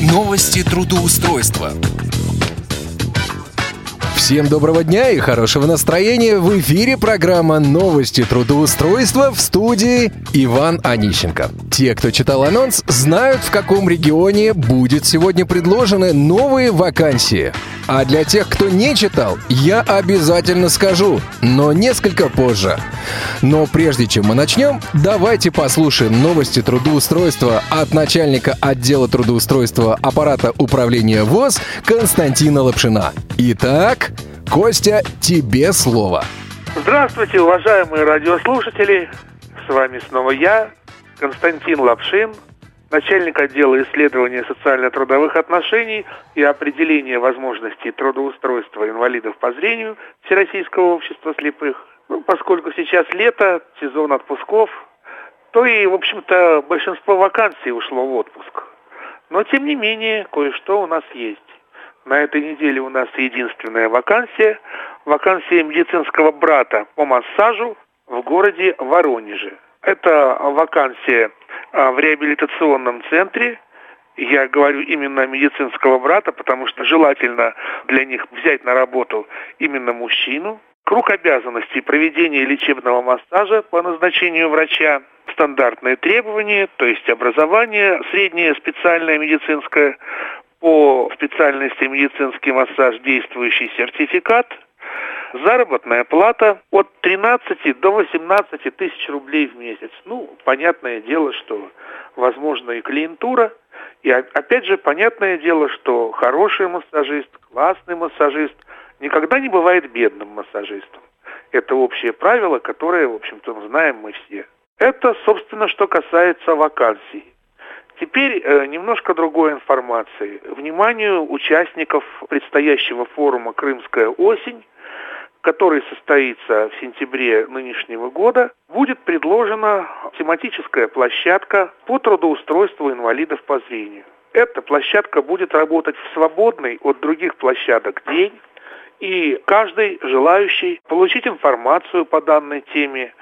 Новости трудоустройства. Всем доброго дня и хорошего настроения. В эфире программа «Новости трудоустройства» в студии Иван Онищенко. Те, кто читал анонс, знают, в каком регионе будет сегодня предложены новые вакансии. А для тех, кто не читал, я обязательно скажу, но несколько позже. Но прежде чем мы начнем, давайте послушаем новости трудоустройства от начальника отдела трудоустройства аппарата управления ВОЗ Константина Лапшина. Итак, Костя, тебе слово. Здравствуйте, уважаемые радиослушатели. С вами снова я, Константин Лапшин, начальник отдела исследования социально-трудовых отношений и определения возможностей трудоустройства инвалидов по зрению Всероссийского общества слепых. Ну, поскольку сейчас лето, сезон отпусков, то и, в общем-то, большинство вакансий ушло в отпуск. Но, тем не менее, кое-что у нас есть. На этой неделе у нас единственная вакансия. Вакансия медицинского брата по массажу в городе Воронеже. Это вакансия а, в реабилитационном центре. Я говорю именно медицинского брата, потому что желательно для них взять на работу именно мужчину. Круг обязанностей проведения лечебного массажа по назначению врача, стандартные требования, то есть образование, среднее специальное медицинское, по специальности медицинский массаж действующий сертификат, заработная плата от 13 до 18 тысяч рублей в месяц. Ну, понятное дело, что возможно и клиентура, и опять же, понятное дело, что хороший массажист, классный массажист никогда не бывает бедным массажистом. Это общее правило, которое, в общем-то, знаем мы все. Это, собственно, что касается вакансий. Теперь э, немножко другой информации. Вниманию участников предстоящего форума «Крымская осень», который состоится в сентябре нынешнего года, будет предложена тематическая площадка по трудоустройству инвалидов по зрению. Эта площадка будет работать в свободный от других площадок день, и каждый желающий получить информацию по данной теме,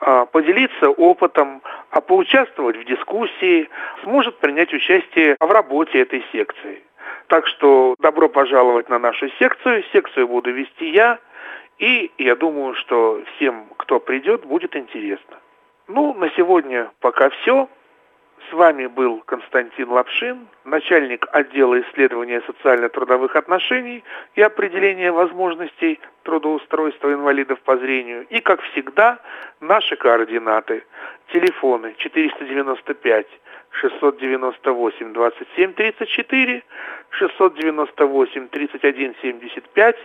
а, поделиться опытом, а поучаствовать в дискуссии, сможет принять участие в работе этой секции. Так что добро пожаловать на нашу секцию. Секцию буду вести я. И я думаю, что всем, кто придет, будет интересно. Ну, на сегодня пока все. С вами был Константин Лапшин, начальник отдела исследования социально-трудовых отношений и определения возможностей трудоустройства инвалидов по зрению. И, как всегда, наши координаты. Телефоны 495 698 27 34, 698 31 75,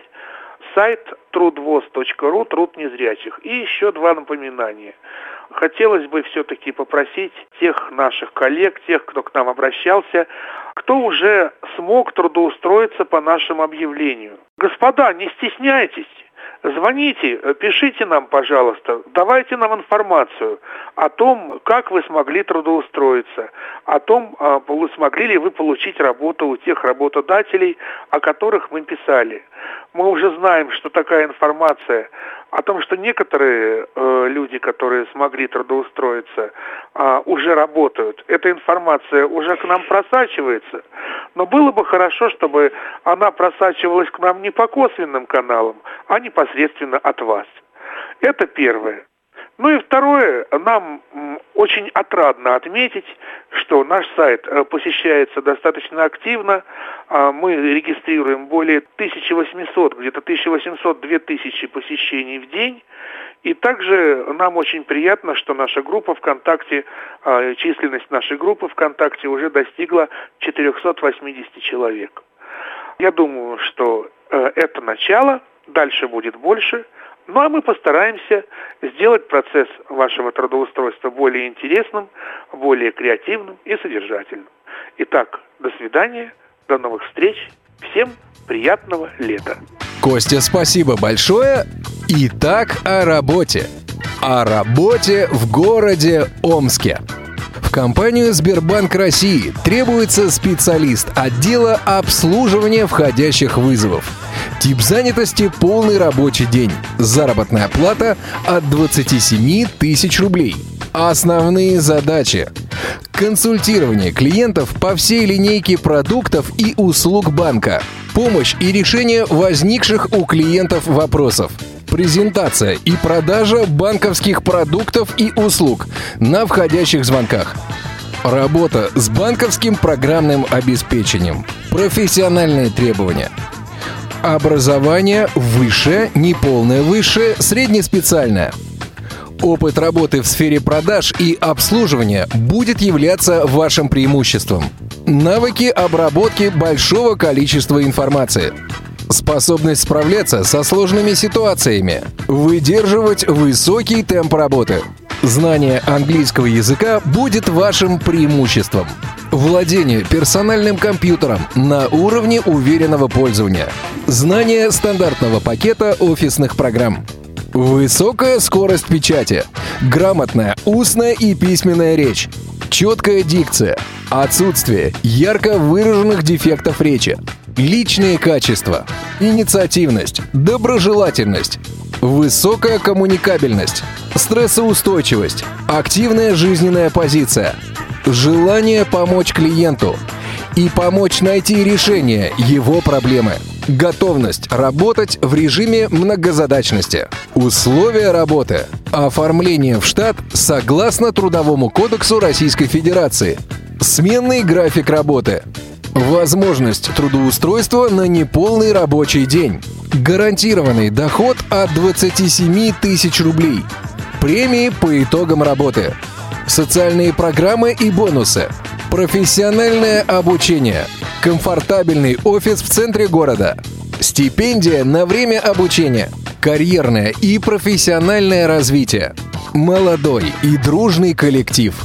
сайт трудвоз.ру, труд незрячих. И еще два напоминания. Хотелось бы все-таки попросить тех наших коллег, тех, кто к нам обращался, кто уже смог трудоустроиться по нашему объявлению. Господа, не стесняйтесь. Звоните, пишите нам, пожалуйста, давайте нам информацию о том, как вы смогли трудоустроиться, о том, а, смогли ли вы получить работу у тех работодателей, о которых мы писали. Мы уже знаем, что такая информация о том, что некоторые э, люди, которые смогли трудоустроиться, э, уже работают. Эта информация уже к нам просачивается. Но было бы хорошо, чтобы она просачивалась к нам не по косвенным каналам, а непосредственно от вас. Это первое. Ну и второе, нам очень отрадно отметить, что наш сайт э, посещается достаточно активно. А, мы регистрируем более 1800, где-то 1800-2000 посещений в день. И также нам очень приятно, что наша группа ВКонтакте, а, численность нашей группы ВКонтакте уже достигла 480 человек. Я думаю, что э, это начало, дальше будет больше – ну а мы постараемся сделать процесс вашего трудоустройства более интересным, более креативным и содержательным. Итак, до свидания, до новых встреч, всем приятного лета. Костя, спасибо большое. Итак, о работе. О работе в городе Омске. В компанию Сбербанк России требуется специалист отдела обслуживания входящих вызовов. Тип занятости – полный рабочий день. Заработная плата от 27 тысяч рублей. Основные задачи. Консультирование клиентов по всей линейке продуктов и услуг банка. Помощь и решение возникших у клиентов вопросов. Презентация и продажа банковских продуктов и услуг на входящих звонках. Работа с банковским программным обеспечением. Профессиональные требования. Образование высшее, неполное высшее, среднеспециальное. Опыт работы в сфере продаж и обслуживания будет являться вашим преимуществом. Навыки обработки большого количества информации. Способность справляться со сложными ситуациями. Выдерживать высокий темп работы. Знание английского языка будет вашим преимуществом. Владение персональным компьютером на уровне уверенного пользования. Знание стандартного пакета офисных программ. Высокая скорость печати. Грамотная устная и письменная речь. Четкая дикция. Отсутствие ярко выраженных дефектов речи. Личные качества. Инициативность. Доброжелательность. Высокая коммуникабельность. Стрессоустойчивость. Активная жизненная позиция. Желание помочь клиенту. И помочь найти решение его проблемы. Готовность работать в режиме многозадачности. Условия работы. Оформление в штат согласно Трудовому кодексу Российской Федерации. Сменный график работы. Возможность трудоустройства на неполный рабочий день. Гарантированный доход от 27 тысяч рублей. Премии по итогам работы. Социальные программы и бонусы. Профессиональное обучение. Комфортабельный офис в центре города. Стипендия на время обучения. Карьерное и профессиональное развитие. Молодой и дружный коллектив.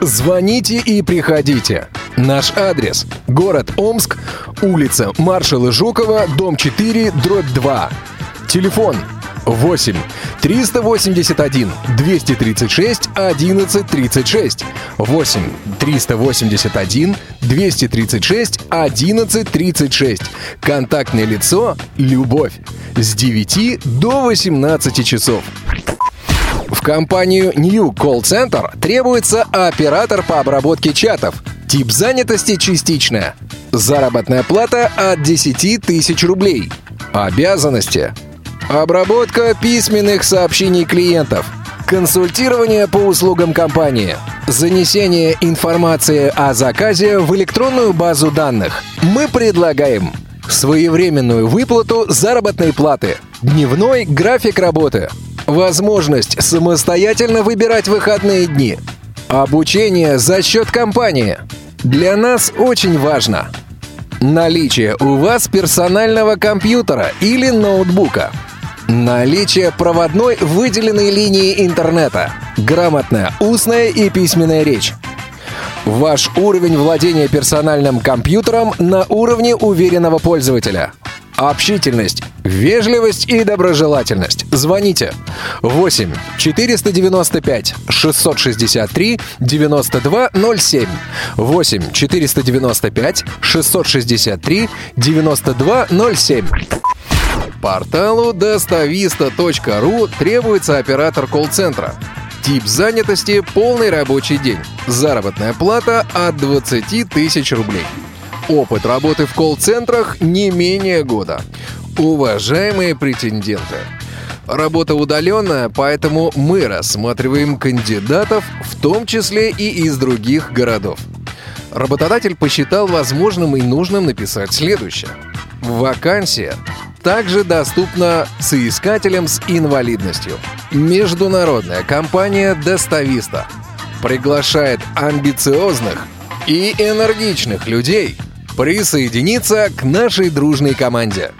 Звоните и приходите. Наш адрес – город Омск, улица Маршала Жукова, дом 4, дробь 2. Телефон 8 381 236 1136 8 381 236 1136 Контактное лицо «Любовь» с 9 до 18 часов. В компанию New Call Center требуется оператор по обработке чатов. Тип занятости частичная. Заработная плата от 10 тысяч рублей. Обязанности. Обработка письменных сообщений клиентов. Консультирование по услугам компании. Занесение информации о заказе в электронную базу данных. Мы предлагаем своевременную выплату заработной платы, дневной график работы, возможность самостоятельно выбирать выходные дни, обучение за счет компании. Для нас очень важно наличие у вас персонального компьютера или ноутбука – Наличие проводной выделенной линии интернета. Грамотная устная и письменная речь. Ваш уровень владения персональным компьютером на уровне уверенного пользователя. Общительность, вежливость и доброжелательность. Звоните 8 495 663 9207 8 495 663 9207 Порталу достависта.ру требуется оператор колл-центра. Тип занятости – полный рабочий день. Заработная плата от 20 тысяч рублей. Опыт работы в колл-центрах не менее года. Уважаемые претенденты, Работа удаленная, поэтому мы рассматриваем кандидатов, в том числе и из других городов. Работодатель посчитал возможным и нужным написать следующее. Вакансия также доступна соискателям с инвалидностью. Международная компания «Достависта» приглашает амбициозных и энергичных людей присоединиться к нашей дружной команде.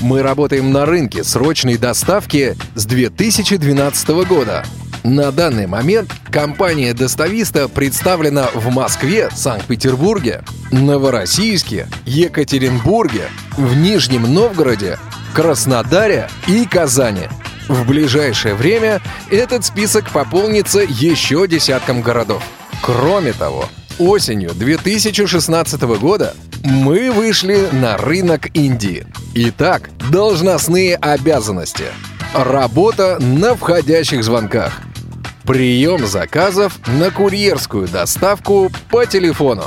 Мы работаем на рынке срочной доставки с 2012 года – на данный момент компания «Достависта» представлена в Москве, Санкт-Петербурге, Новороссийске, Екатеринбурге, в Нижнем Новгороде, Краснодаре и Казани. В ближайшее время этот список пополнится еще десятком городов. Кроме того, осенью 2016 года мы вышли на рынок Индии. Итак, должностные обязанности. Работа на входящих звонках – Прием заказов на курьерскую доставку по телефону.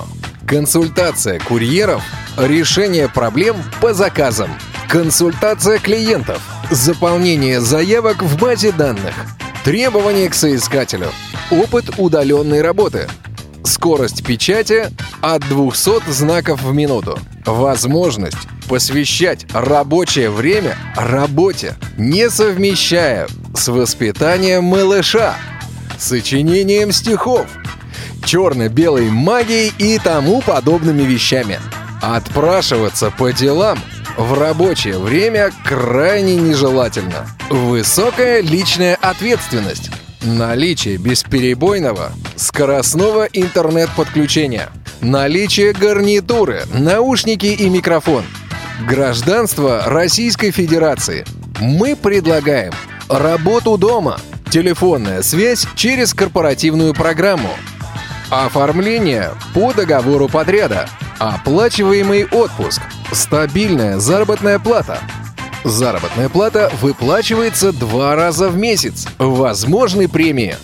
Консультация курьеров. Решение проблем по заказам. Консультация клиентов. Заполнение заявок в базе данных. Требования к соискателю. Опыт удаленной работы. Скорость печати от 200 знаков в минуту. Возможность посвящать рабочее время работе, не совмещая с воспитанием малыша, сочинением стихов, черно-белой магией и тому подобными вещами. Отпрашиваться по делам в рабочее время крайне нежелательно. Высокая личная ответственность. Наличие бесперебойного скоростного интернет-подключения. Наличие гарнитуры, наушники и микрофон. Гражданство Российской Федерации. Мы предлагаем работу дома, телефонная связь через корпоративную программу, оформление по договору подряда, оплачиваемый отпуск, стабильная заработная плата. Заработная плата выплачивается два раза в месяц. Возможны премии.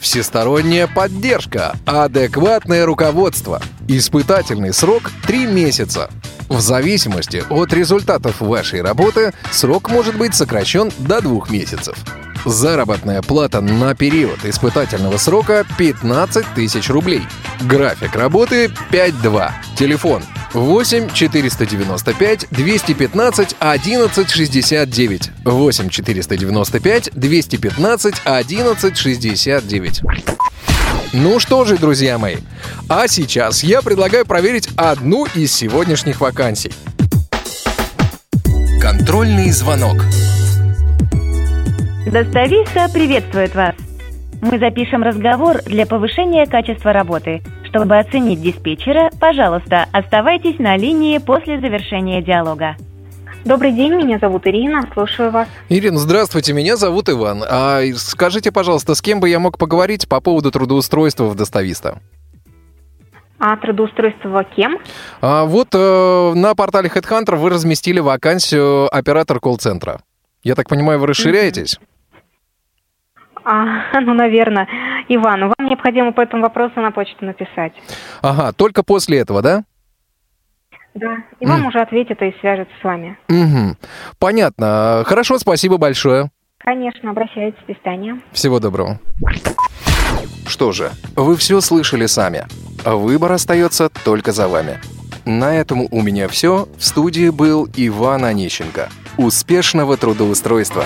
Всесторонняя поддержка, адекватное руководство. Испытательный срок 3 месяца. В зависимости от результатов вашей работы срок может быть сокращен до двух месяцев. Заработная плата на период испытательного срока 15 тысяч рублей. График работы 5.2. Телефон 8 495 215 11 69. 8 495 215 11 69. Ну что же, друзья мои, а сейчас я предлагаю проверить одну из сегодняшних вакансий. Контрольный звонок. Достависа приветствует вас. Мы запишем разговор для повышения качества работы. Чтобы оценить диспетчера, пожалуйста, оставайтесь на линии после завершения диалога. Добрый день, меня зовут Ирина, слушаю вас. Ирина, здравствуйте, меня зовут Иван. А скажите, пожалуйста, с кем бы я мог поговорить по поводу трудоустройства в достависта? А трудоустройство кем? А вот э, на портале HeadHunter вы разместили вакансию оператор колл-центра. Я так понимаю, вы расширяетесь? А, ну, наверное. Иван, вам необходимо по этому вопросу на почту написать. Ага, только после этого, да? Да, и вам М. уже ответят и свяжутся с вами. Угу. Понятно. Хорошо, спасибо большое. Конечно, обращайтесь, до свидания. Всего доброго. Что же, вы все слышали сами. Выбор остается только за вами. На этом у меня все. В студии был Иван Онищенко. Успешного трудоустройства!